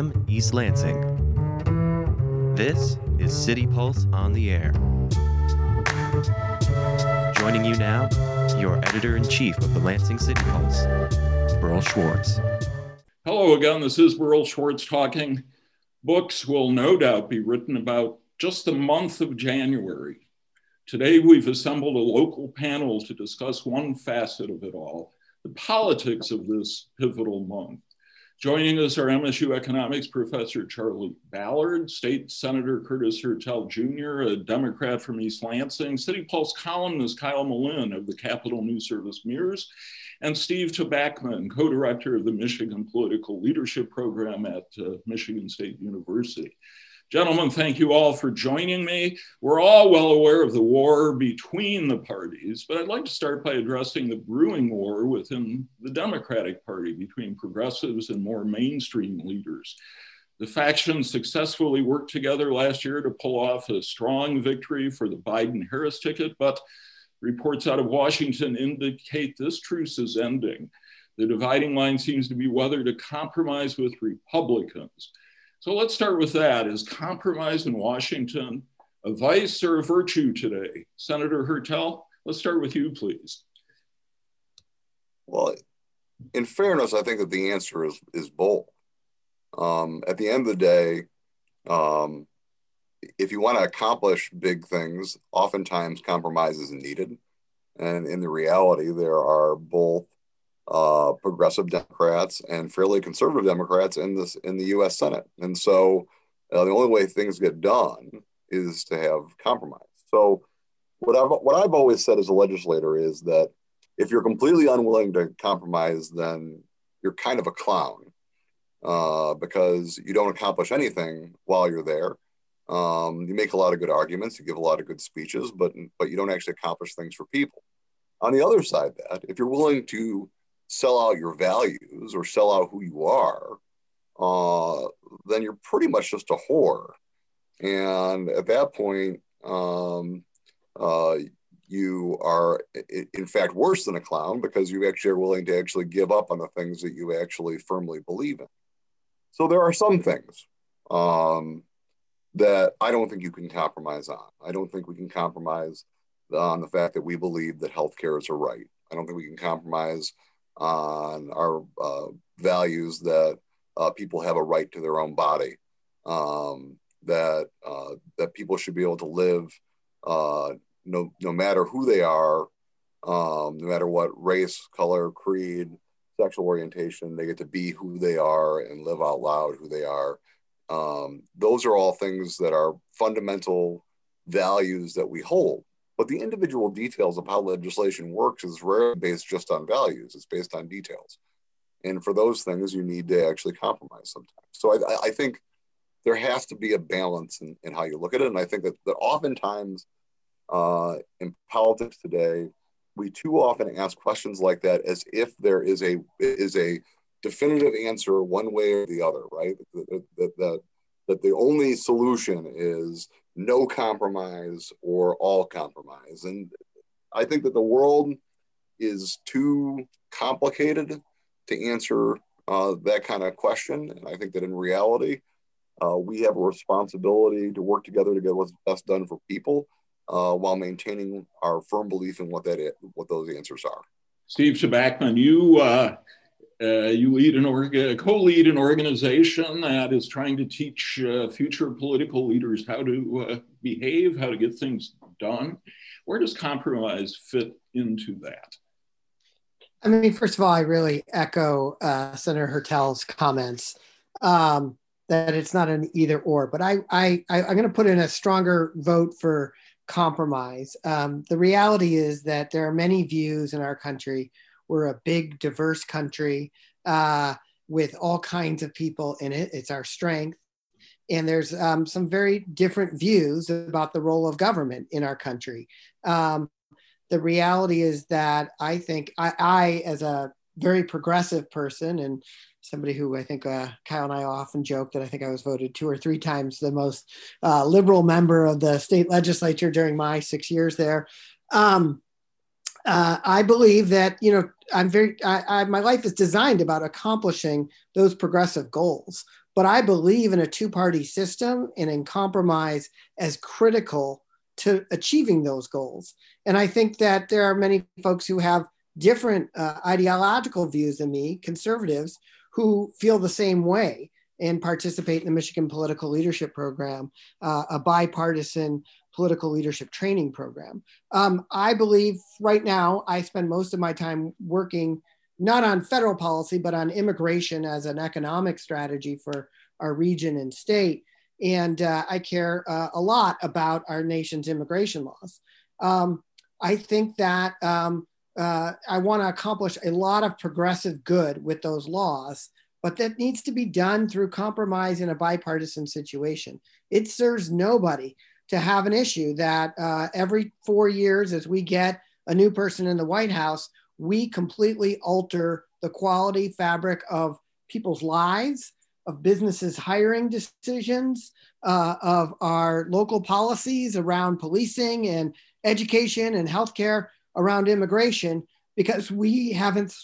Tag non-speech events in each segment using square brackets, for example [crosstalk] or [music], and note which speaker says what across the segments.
Speaker 1: FM East Lansing. This is City Pulse on the Air. Joining you now, your editor in chief of the Lansing City Pulse, Berl Schwartz.
Speaker 2: Hello again, this is Berl Schwartz talking. Books will no doubt be written about just the month of January. Today, we've assembled a local panel to discuss one facet of it all the politics of this pivotal month. Joining us are MSU economics professor Charlie Ballard, State Senator Curtis Hertel Jr., a Democrat from East Lansing, City Pulse columnist Kyle Melinn of the Capital News Service MIRS, and Steve Tobocman, co director of the Michigan Political Leadership Program at uh, Michigan State University. Gentlemen, thank you all for joining me. We're all well aware of the war between the parties, but I'd like to start by addressing the brewing war within the Democratic Party between progressives and more mainstream leaders. The factions successfully worked together last year to pull off a strong victory for the Biden Harris ticket, but reports out of Washington indicate this truce is ending. The dividing line seems to be whether to compromise with Republicans so let's start with that. Is compromise in Washington a vice or a virtue today? Senator Hertel, let's start with you, please.
Speaker 3: Well, in fairness, I think that the answer is, is both. Um, at the end of the day, um, if you want to accomplish big things, oftentimes compromise is needed. And in the reality, there are both uh, progressive Democrats and fairly conservative Democrats in this in the U.S. Senate. And so uh, the only way things get done is to have compromise. So what I've what I've always said as a legislator is that if you're completely unwilling to compromise, then you're kind of a clown uh, because you don't accomplish anything while you're there. Um, you make a lot of good arguments, you give a lot of good speeches, but but you don't actually accomplish things for people. On the other side, that if you're willing to sell out your values or sell out who you are, uh, then you're pretty much just a whore. And at that point, um, uh, you are in fact worse than a clown because you actually are willing to actually give up on the things that you actually firmly believe in. So there are some things um, that I don't think you can compromise on. I don't think we can compromise on the fact that we believe that healthcare is a right. I don't think we can compromise on our uh, values that uh, people have a right to their own body, um, that uh, that people should be able to live uh, no no matter who they are, um, no matter what race, color, creed, sexual orientation, they get to be who they are and live out loud who they are. Um, those are all things that are fundamental values that we hold but the individual details of how legislation works is rarely based just on values, it's based on details. And for those things, you need to actually compromise sometimes. So I, I think there has to be a balance in, in, how you look at it. And I think that, that oftentimes uh, in politics today, we too often ask questions like that as if there is a is a definitive answer one way or the other, right? That, that, that, that the only solution is no compromise or all compromise. And I think that the world is too complicated to answer uh, that kind of question. And I think that in reality, uh, we have a responsibility to work together to get what's best done for people uh, while maintaining our firm belief in what that is, what those answers are.
Speaker 2: Steve Tobocman, you uh, uh, you lead an org- uh, co-lead an organization that is trying to teach uh, future political leaders how to uh, behave, how to get things done. Where does compromise fit into that?
Speaker 4: I mean, first of all, I really echo uh, Senator Hertel's comments um, that it's not an either or. But I, I, I am going to put in a stronger vote for compromise. Um, the reality is that there are many views in our country we're a big, diverse country uh, with all kinds of people in it. It's our strength. And there's um, some very different views about the role of government in our country. Um, the reality is that I think I, I, as a very progressive person and somebody who I think uh, Kyle and I often joke that I think I was voted two or three times the most uh, liberal member of the state legislature during my six years there. Um, uh, I believe that you know I'm very, I, I, my life is designed about accomplishing those progressive goals. But I believe in a two party system and in compromise as critical to achieving those goals. And I think that there are many folks who have different uh, ideological views than me, conservatives, who feel the same way and participate in the Michigan Political Leadership Program, uh, a bipartisan political leadership training program. Um, I believe right now I spend most of my time working not on federal policy, but on immigration as an economic strategy for our region and state. And uh, I care uh, a lot about our nation's immigration laws. Um, I think that um, uh, I want to accomplish a lot of progressive good with those laws, but that needs to be done through compromise in a bipartisan situation. It serves nobody to have an issue that uh, every four years, as we get a new person in the White House, we completely alter the quality fabric of people's lives, of businesses' hiring decisions, uh, of our local policies around policing and education and healthcare around immigration, because we haven't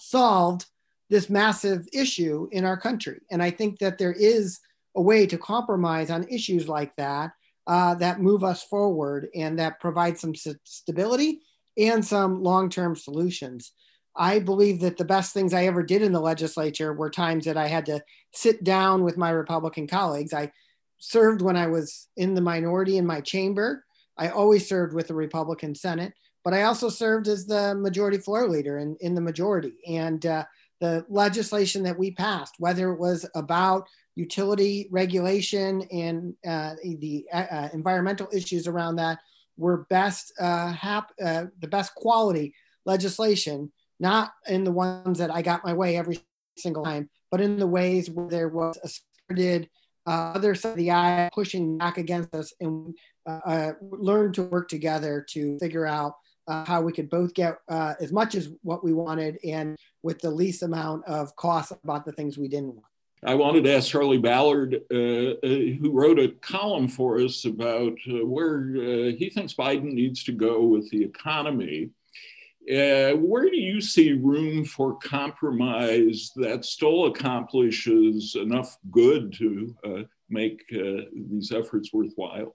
Speaker 4: solved this massive issue in our country. And I think that there is a way to compromise on issues like that uh, that move us forward and that provide some stability and some long term solutions. I believe that the best things I ever did in the legislature were times that I had to sit down with my Republican colleagues. I served when I was in the minority in my chamber. I always served with the Republican Senate, but I also served as the majority floor leader in, in the majority. And uh, the legislation that we passed, whether it was about utility regulation and uh, the uh, uh, environmental issues around that were best uh, hap- uh, the best quality legislation, not in the ones that I got my way every single time, but in the ways where there was a spirited uh, other side of the eye pushing back against us, and learned to work together to figure out uh, how we could both get uh, as much as what we wanted and with the least amount of cost about the things we didn't want.
Speaker 2: I wanted to ask Charlie Ballard, uh, uh, who wrote a column for us about uh, where uh, he thinks Biden needs to go with the economy. Uh, where do you see room for compromise that still accomplishes enough good to uh, make these efforts worthwhile?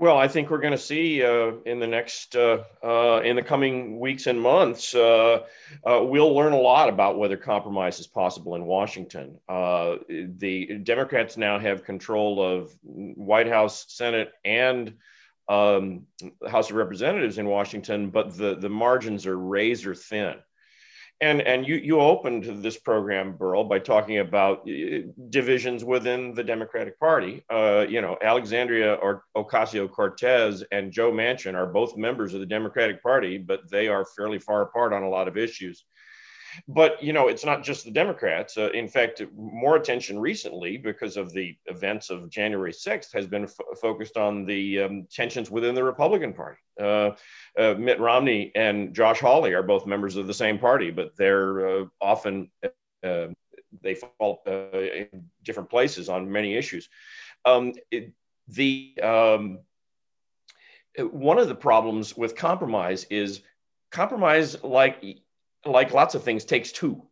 Speaker 5: Well, I think we're going to see uh, in the next, uh, uh, in the coming weeks and months, uh, uh, we'll learn a lot about whether compromise is possible in Washington. Uh, the Democrats now have control of White House, Senate, and um, House of Representatives in Washington, but the, the margins are razor thin. And and you you opened this program, Berl, by talking about uh, divisions within the Democratic Party. Uh, you know, Alexandria or Ocasio Cortez and Joe Manchin are both members of the Democratic Party, but they are fairly far apart on a lot of issues. But you know, it's not just the Democrats. Uh, in fact, more attention recently because of the events of January 6th has been f- focused on the um, tensions within the Republican Party. Uh, uh, Mitt Romney and Josh Hawley are both members of the same party, but they're uh, often uh, they fall uh, in different places on many issues. Um, it, the um, one of the problems with compromise is compromise like like lots of things, takes two.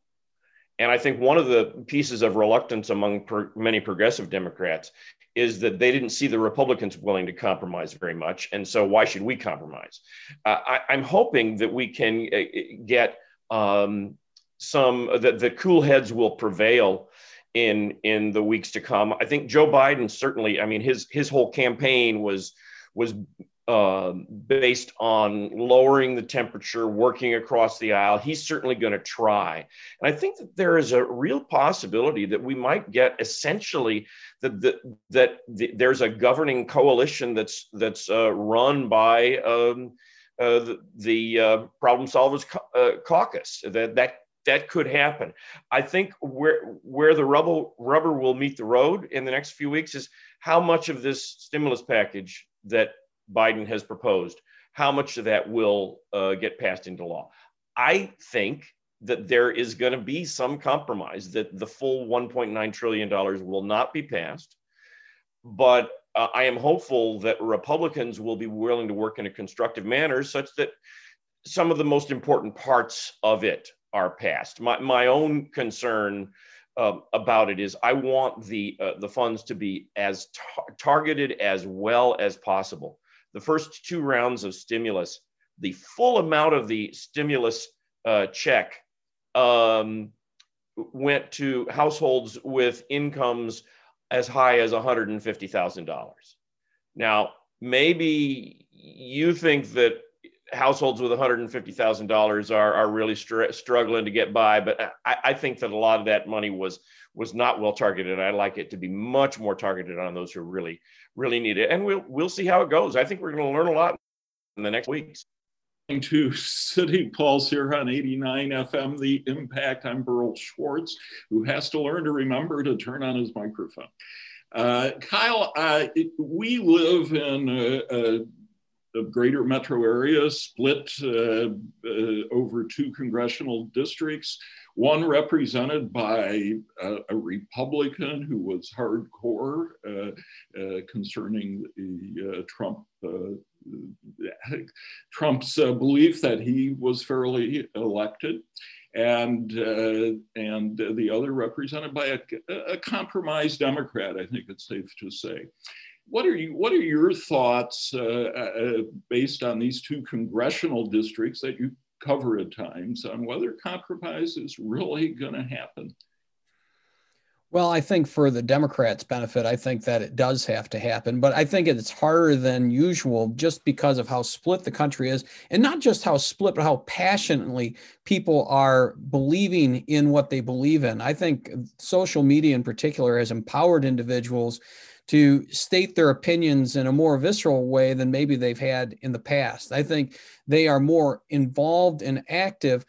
Speaker 5: And I think one of the pieces of reluctance among many progressive Democrats is that they didn't see the Republicans willing to compromise very much. And so, why should we compromise? Uh, I, am hoping that we can uh, uh, get um, some, uh, that the cool heads will prevail in in the weeks to come. I think Joe Biden certainly, I mean, his his whole campaign was was um, based on lowering the temperature, working across the aisle. He's certainly going to try. And I think that there is a real possibility that we might get essentially that the, that the, there's a governing coalition that's that's uh, run by um, uh, the, the uh, Problem Solvers uh, Caucus. That that that could happen. I think where where the rubber rubber will meet the road in the next few weeks is how much of this stimulus package that Biden has proposed, how much of that will uh, get passed into law? I think that there is going to be some compromise that the full 1.9 trillion dollars will not be passed, but uh, I am hopeful that Republicans will be willing to work in a constructive manner such that some of the most important parts of it are passed. My, my own concern uh, about it is I want the uh, the funds to be as tar- targeted as well as possible the first two rounds of stimulus, the full amount of the stimulus uh, check um, went to households with incomes as high as $150,000. Now, maybe you think that households with $150,000 are, are really str- struggling to get by, but I, I, think that a lot of that money was was not well targeted. I like it to be much more targeted on those who really, really need it. And we'll we'll see how it goes. I think we're going to learn a lot in the next weeks.
Speaker 2: To City Pulse here on 89 FM, The Impact. I'm Berl Schwartz, who has to learn to remember to turn on his microphone. Uh, Kyle, uh, we live in a, a the greater metro area split uh, uh, over two congressional districts, one represented by a, a Republican who was hardcore uh, uh concerning the uh, Trump. Uh, Trump's belief that he was fairly elected, and and the other represented by a, a compromised Democrat, I think it's safe to say. What are you? What are your thoughts uh, uh, uh, based on these two congressional districts that you cover at times on whether compromise is really going to happen?
Speaker 6: Well, I think for the Democrats' benefit, I think that it does have to happen. But I think it's harder than usual just because of how split the country is. And not just how split, but how passionately people are believing in what they believe in. I think social media in particular has empowered individuals to state their opinions in a more visceral way than maybe they've had in the past. I think they are more involved and active,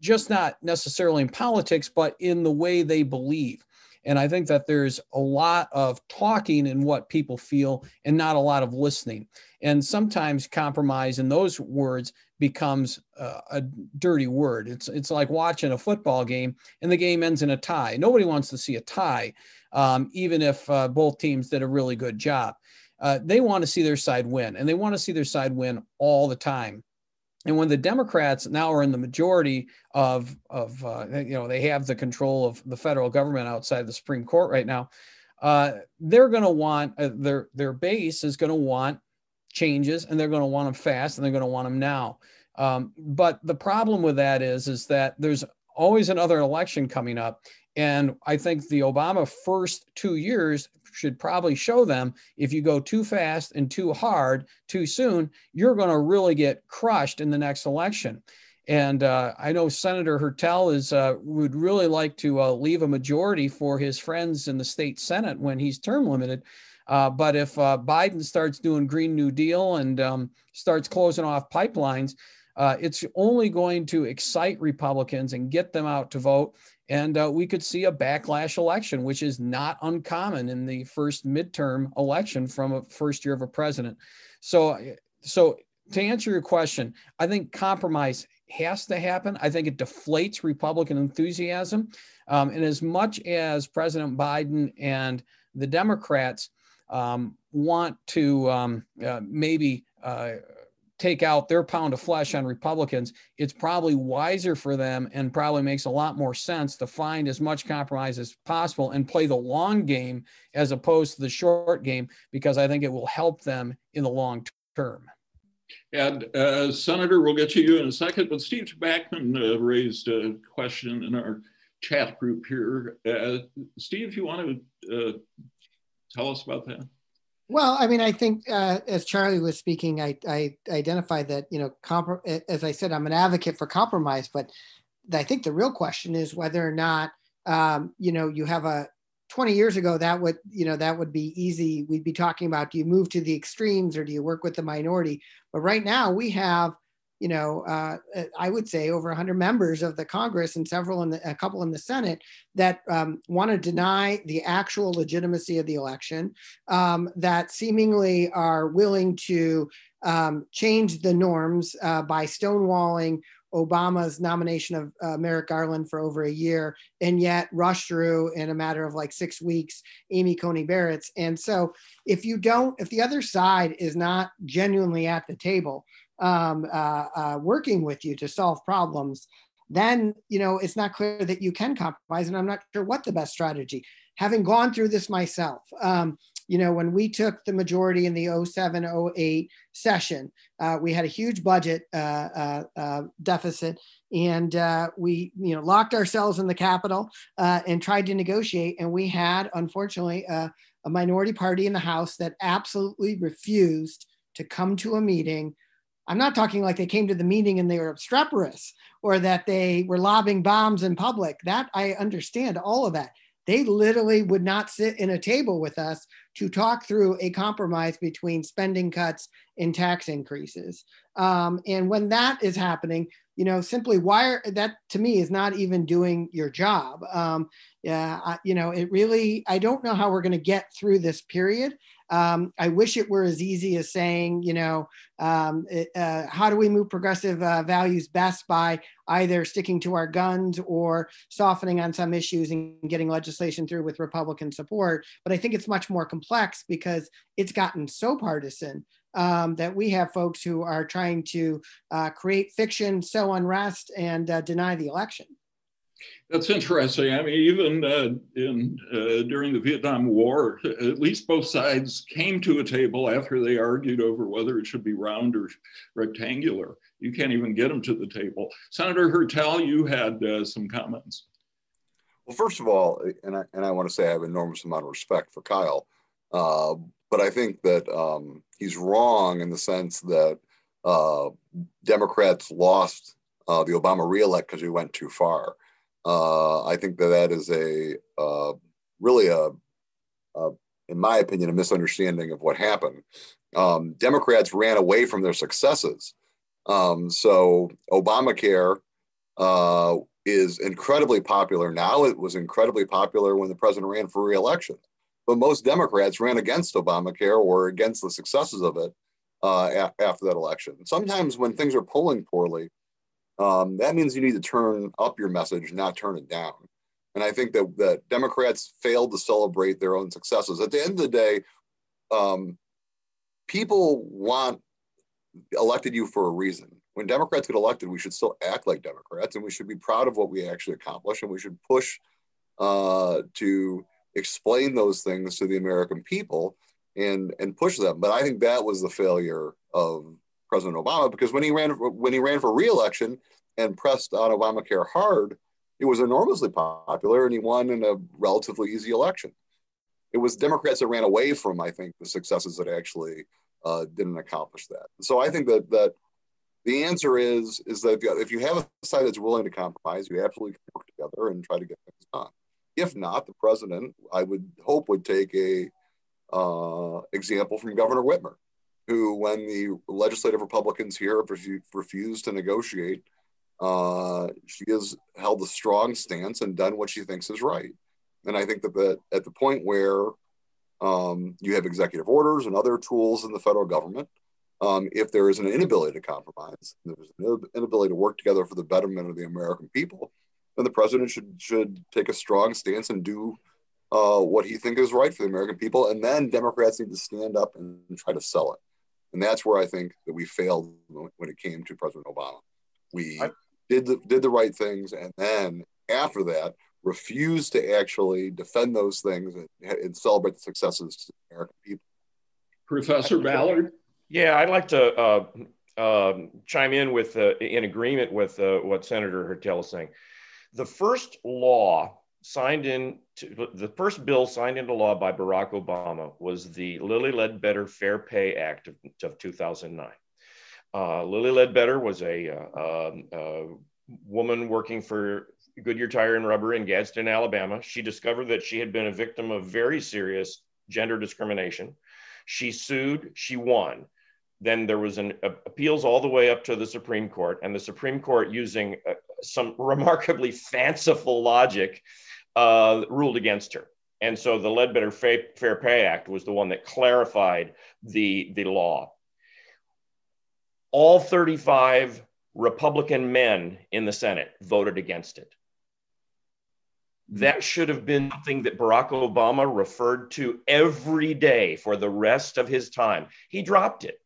Speaker 6: just not necessarily in politics, but in the way they believe. And I think that there's a lot of talking in what people feel and not a lot of listening. And sometimes compromise in those words becomes a dirty word. It's, it's like watching a football game and the game ends in a tie. Nobody wants to see a tie um, even if uh, both teams did a really good job. Uh, they want to see their side win, and they want to see their side win all the time. And when the Democrats now are in the majority of, of uh, you know, they have the control of the federal government outside the Supreme Court right now, uh, they're going to want uh, their their base is going to want changes, and they're going to want them fast, and they're going to want them now. Um, but the problem with that is, is that there's always another election coming up and I think the Obama first two years should probably show them if you go too fast and too hard too soon, you're going to really get crushed in the next election. And uh, I know Senator Hertel is uh, would really like to uh, leave a majority for his friends in the state senate when he's term limited. Uh, but if uh, Biden starts doing Green New Deal and um, starts closing off pipelines, uh, it's only going to excite Republicans and get them out to vote. And uh, we could see a backlash election, which is not uncommon in the first midterm election from a first year of a president. So, so to answer your question, I think compromise has to happen. I think it deflates Republican enthusiasm. Um, and as much as President Biden and the Democrats um, want to um, uh, maybe uh, take out their pound of flesh on Republicans, it's probably wiser for them and probably makes a lot more sense to find as much compromise as possible and play the long game as opposed to the short game, because I think it will help them in the long term.
Speaker 2: And uh, Senator, we'll get to you in a second, but Steve Backman uh, raised a question in our chat group here. Uh, Steve, you want to uh, tell us about that?
Speaker 4: Well, I mean, I think uh, as Charlie was speaking, I, I identified that, you know, comp- as I said, I'm an advocate for compromise, but I think the real question is whether or not, um, you know, you have a 20 years ago, that would, you know, that would be easy. We'd be talking about, do you move to the extremes or do you work with the minority? But right now we have you know, uh, uh, I would say over 100 members of the Congress and several in the, a couple in the Senate that um, want to deny the actual legitimacy of the election, um, that seemingly are willing to um, change the norms uh, by stonewalling Obama's nomination of uh, Merrick Garland for over a year, and yet rush through in a matter of like six weeks Amy Coney Barrett's. And so, if you don't, if the other side is not genuinely at the table, um, uh, uh, working with you to solve problems, then you know it's not clear that you can compromise, and I'm not sure what the best strategy. Having gone through this myself, um, you know, when we took the majority in the 07 08 session, uh, we had a huge budget uh, uh, uh deficit and uh, we, you know, locked ourselves in the Capitol uh, and tried to negotiate. And we had, unfortunately, a minority party in the House that absolutely refused to come to a meeting I'm not talking like they came to the meeting and they were obstreperous or that they were lobbing bombs in public. That I understand all of that. They literally would not sit in a table with us to talk through a compromise between spending cuts and tax increases. Um, and when that is happening, you know, simply why are, that to me is not even doing your job. Um, yeah, I, you know, it really, I don't know how we're going to get through this period. Um, I wish it were as easy as saying, you know, um, uh, how do we move progressive uh, values best by either sticking to our guns or softening on some issues and getting legislation through with Republican support. But I think it's much more complex because it's gotten so partisan um, that we have folks who are trying to uh, create fiction, sow unrest, and uh, deny the election.
Speaker 2: That's interesting. I mean, even uh, in uh, during the Vietnam War, at least both sides came to a table after they argued over whether it should be round or rectangular. You can't even get them to the table. Senator Hertel, you had uh, some comments.
Speaker 3: Well, first of all, and I, and I want to say I have enormous amount of respect for Kyle, uh, but I think that um, he's wrong in the sense that uh, Democrats lost uh, the Obama reelect because we went too far. Uh, I think that that is a uh, really a, a, in my opinion, a misunderstanding of what happened. Um, Democrats ran away from their successes. Um, so Obamacare uh, is incredibly popular now. It was incredibly popular when the president ran for reelection. But most Democrats ran against Obamacare or against the successes of it uh, a- after that election. Sometimes when things are polling poorly, um, that means you need to turn up your message, not turn it down. And I think that, that Democrats failed to celebrate their own successes. At the end of the day, um, people want elected you for a reason. When Democrats get elected, we should still act like Democrats and we should be proud of what we actually accomplish and we should push uh, to explain those things to the American people and and push them. But I think that was the failure of President Obama because when he ran when he ran for reelection and pressed on Obamacare hard, it was enormously popular and he won in a relatively easy election. It was Democrats that ran away from, I think, the successes that actually uh, didn't accomplish that. So I think that that the answer is is that if you have a side that's willing to compromise, you absolutely can work together and try to get things done. If not, the president, I would hope, would take a uh, example from Governor Whitmer, who, when the legislative Republicans here refuse to negotiate, uh, she has held a strong stance and done what she thinks is right. And I think that the, at the point where um, you have executive orders and other tools in the federal government, um, if there is an inability to compromise, there's an inability to work together for the betterment of the American people, then the president should should take a strong stance and do uh, what he thinks is right for the American people. And then Democrats need to stand up and try to sell it. And that's where I think that we failed when it came to President Obama. We I, did the, did the right things, and then after that, refused to actually defend those things and, and celebrate the successes to the American people.
Speaker 2: Professor Ballard?
Speaker 5: Yeah, I'd like to uh, um, chime in with uh, in agreement with uh, what Senator Hertel is saying. The first law signed in to, the first bill signed into law by Barack Obama was the Lilly Ledbetter Fair Pay Act of, of 2009. Uh, Lilly Ledbetter was uh, um, a, woman working for Goodyear Tire and Rubber in Gadsden, Alabama. She discovered that she had been a victim of very serious gender discrimination. She sued, she won then there was an uh, appeals all the way up to the Supreme Court, and the Supreme Court, using uh, some [laughs] remarkably fanciful logic, uh, ruled against her. And so the Ledbetter Fair Pay Act was the one that clarified the, the law. All 35 Republican men in the Senate voted against it. That should have been something that Barack Obama referred to every day for the rest of his time. He dropped it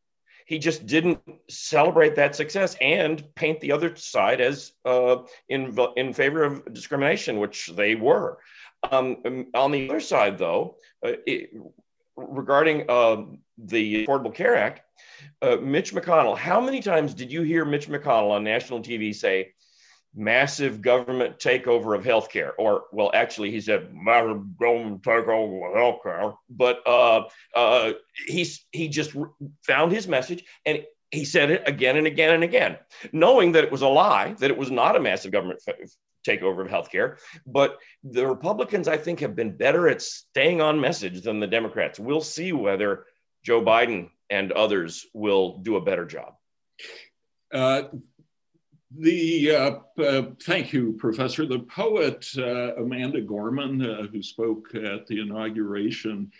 Speaker 5: he just didn't celebrate that success and paint the other side as uh, in in favor of discrimination, which they were. Um, um on the other side, though, uh, it, regarding uh, the Affordable Care Act, uh, Mitch McConnell, how many times did you hear Mitch McConnell on national TV say, massive government takeover of healthcare, or well, actually, he said massive government takeover of healthcare. But uh, uh, he he just found his message and. He said it again and again and again, knowing that it was a lie, that it was not a massive government f- takeover of healthcare. But the Republicans, I think, have been better at staying on message than the Democrats. We'll see whether Joe Biden and others will do a better job.
Speaker 2: Uh, the uh, uh, thank you, Professor. The poet uh, Amanda Gorman, uh, who spoke at the inauguration,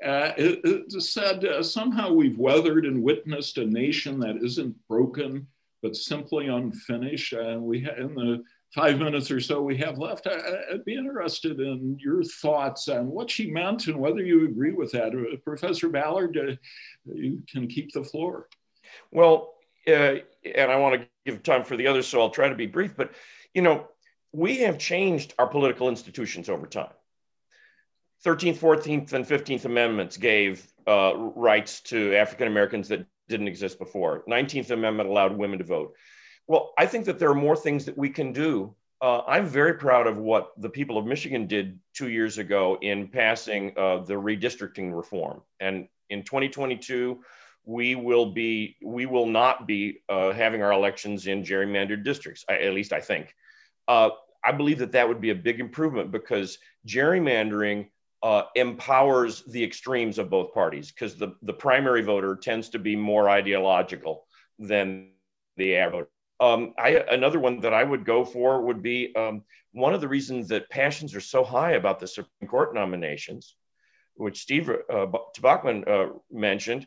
Speaker 2: it, uh, it uh, said somehow we've weathered and witnessed a nation that isn't broken but simply unfinished. And we ha- in the five minutes or so we have left, I- would be interested in your thoughts on what she meant and whether you agree with that. Professor Ballard, you can keep the floor.
Speaker 5: Well, uh, and I want to give time for the others, so I'll try to be brief. But you know, we have changed our political institutions over time. 13th, 14th, and 15th Amendments gave uh, rights to African Americans that didn't exist before. 19th Amendment allowed women to vote. Well, I think that there are more things that we can do. Uh, I'm very proud of what the people of Michigan did two years ago in passing uh, the redistricting reform. And in 2022, we will be we will not be uh, having our elections in gerrymandered districts. I, at least I think. Uh, I believe that that would be a big improvement because gerrymandering uh, empowers the extremes of both parties because the, the primary voter tends to be more ideological than the average. Um, I, another one that I would go for would be um, one of the reasons that passions are so high about the Supreme Court nominations, which Steve uh, Tobocman uh, mentioned,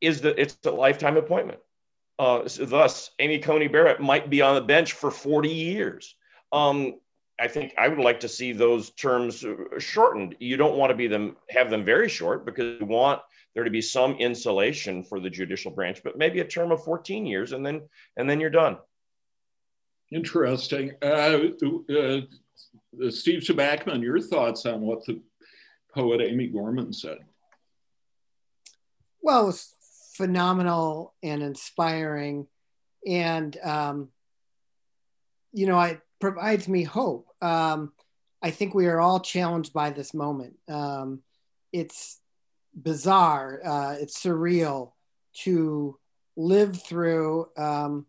Speaker 5: is that it's a lifetime appointment. Uh, so thus, Amy Coney Barrett might be on the bench for 40 years. Um, I think I would like to see those terms uh, shortened. You don't want to be them have them very short because you want there to be some insulation for the judicial branch, but maybe a term of 14 years and then and then you're done.
Speaker 2: Interesting. Uh, uh, uh Steve Tobocman, your thoughts on what the poet Amy Gorman said?
Speaker 4: Well, phenomenal and inspiring, and um, you know, it provides me hope. Um, I think we are all challenged by this moment. Um, it's bizarre, uh, it's surreal to live through um,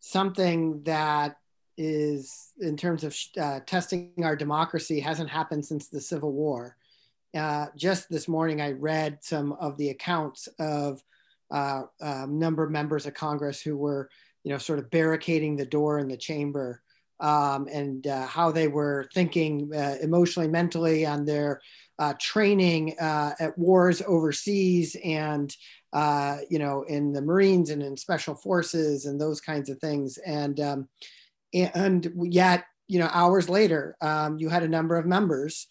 Speaker 4: something that is, in terms of uh, testing our democracy, hasn't happened since the Civil War. Uh, just this morning, I read some of the accounts of uh, um, number of members of Congress who were, you know, sort of barricading the door in the chamber um, and uh, how they were thinking uh, emotionally, mentally on their uh, training uh, at wars overseas and, uh, you know, in the Marines and in special forces and those kinds of things. And, um, and yet, you know, hours later, um, you had a number of members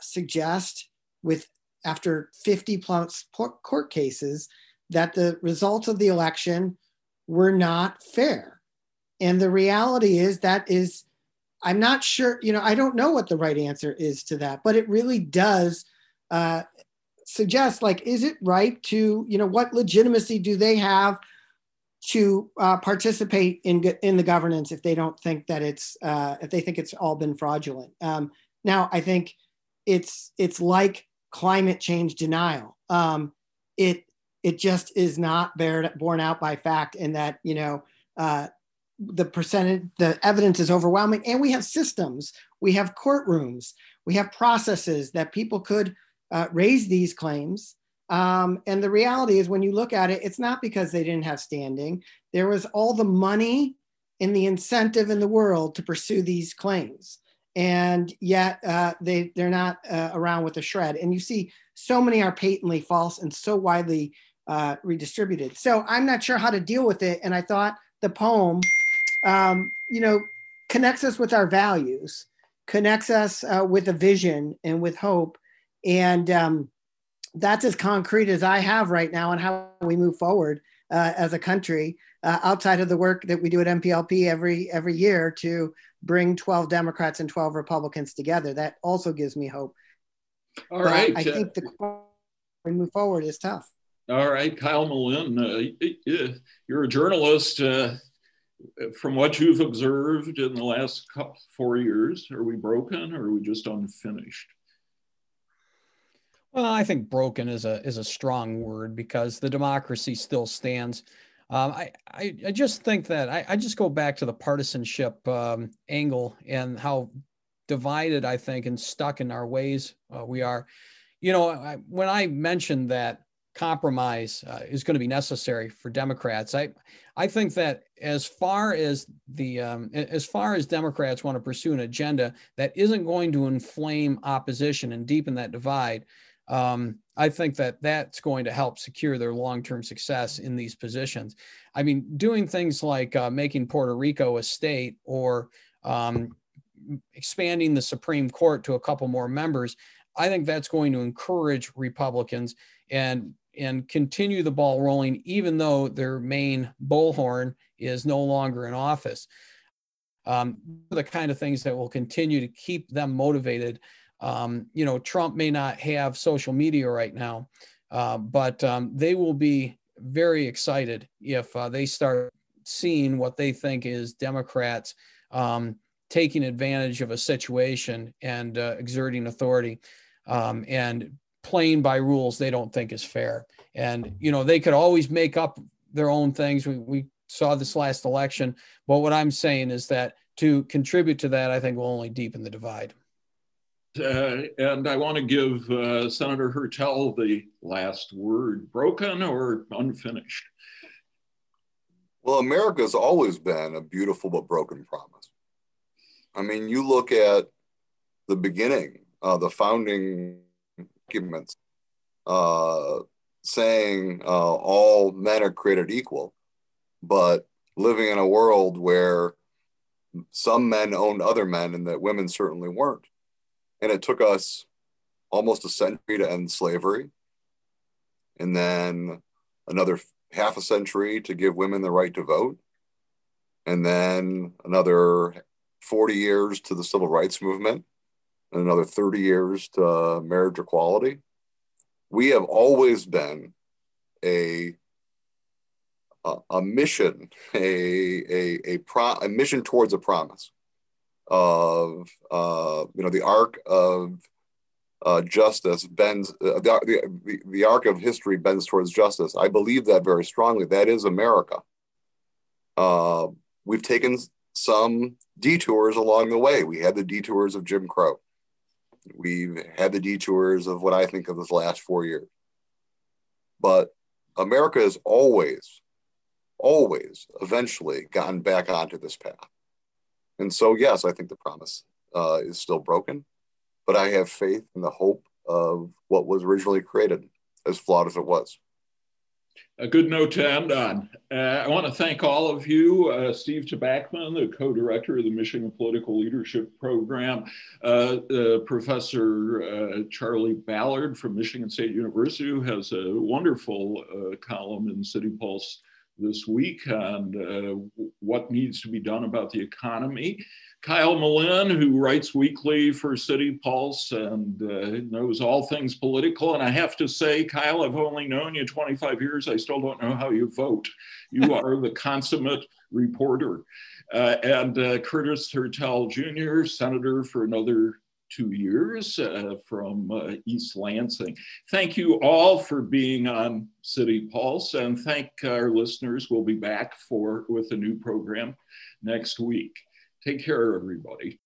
Speaker 4: suggest with after 50 plus court cases that the results of the election were not fair. And the reality is that is, I'm not sure, you know, I don't know what the right answer is to that, but it really does uh, suggest like, is it right to, you know, what legitimacy do they have to uh, participate in, in the governance if they don't think that it's, uh, if they think it's all been fraudulent? Um, now, I think it's, it's like climate change denial. Um, it it just is not borne out by fact in that you know uh, the percentage the evidence is overwhelming and we have systems we have courtrooms we have processes that people could uh, raise these claims um, and the reality is when you look at it it's not because they didn't have standing there was all the money and the incentive in the world to pursue these claims and yet uh, they they're not uh, around with a shred. And you see so many are patently false and so widely uh, redistributed. So I'm not sure how to deal with it. And I thought the poem, um, you know, connects us with our values, connects us uh, with a vision and with hope. And um, that's as concrete as I have right now on how we move forward uh, as a country uh, outside of the work that we do at MPLP every every year to bring 12 Democrats and 12 Republicans together. That also gives me hope.
Speaker 2: All but right,
Speaker 4: I think the we move forward is tough.
Speaker 2: All right, Kyle Melinn, uh, you're a journalist. Uh, from what you've observed in the last couple, four years, are we broken or are we just unfinished?
Speaker 6: Well, I think broken is a is a strong word because the democracy still stands. Um, I, I, I just think that I, I just go back to the partisanship um, angle and how divided I think and stuck in our ways uh, we are. You know, I, when I mentioned that compromise uh, is going to be necessary for Democrats. I, I think that as far as the um, as far as Democrats want to pursue an agenda that isn't going to inflame opposition and deepen that divide, um, I think that that's going to help secure their long-term success in these positions. I mean, doing things like uh, making Puerto Rico a state or um, expanding the Supreme Court to a couple more members, I think that's going to encourage Republicans and and continue the ball rolling, even though their main bullhorn is no longer in office. Um, the kind of things that will continue to keep them motivated. Um, you know, Trump may not have social media right now, uh, but um, they will be very excited if uh, they start seeing what they think is Democrats um, taking advantage of a situation and uh, exerting authority. Um, and playing by rules they don't think is fair. And, you know, they could always make up their own things. We, we saw this last election. But what I'm saying is that to contribute to that, I think will only deepen the divide.
Speaker 2: Uh, and I want to give uh, Senator Hertel the last word broken or unfinished?
Speaker 3: Well, America's always been a beautiful but broken promise. I mean, you look at the beginning, uh, the founding documents uh, saying uh, all men are created equal, but living in a world where some men owned other men and that women certainly weren't. And it took us almost a century to end slavery, and then another half a century to give women the right to vote, and then another 40 years to the civil rights movement and another 30 years to uh, marriage equality. We have always been a a, a mission, a a a, pro, a mission towards a promise of uh, you know the arc of uh, justice bends uh, the, the, the arc of history bends towards justice. I believe that very strongly. That is America. Uh, we've taken some detours along the way. We had the detours of Jim Crow. We've had the detours of what I think of this last four years. But America has always, always eventually gotten back onto this path. And so, yes, I think the promise uh, is still broken, but I have faith in the hope of what was originally created, as flawed as it was
Speaker 2: a good note to end on. Uh, I want to thank all of you. Uh, Steve Tobocman, the co director of the Michigan Political Leadership Program, uh, Professor uh, Charlie Ballard from Michigan State University, who has a wonderful uh, column in City Pulse this week on uh, what needs to be done about the economy. Kyle Melinn, who writes weekly for City Pulse and uh, knows all things political. And I have to say, Kyle, I've only known you 25 years. I still don't know how you vote. You [laughs] are the consummate reporter. Uh, and uh, Curtis Hertel Jr., senator for another two years uh, from uh, East Lansing. Thank you all for being on City Pulse, and thank our listeners. We'll be back for with a new program next week. Take care, everybody.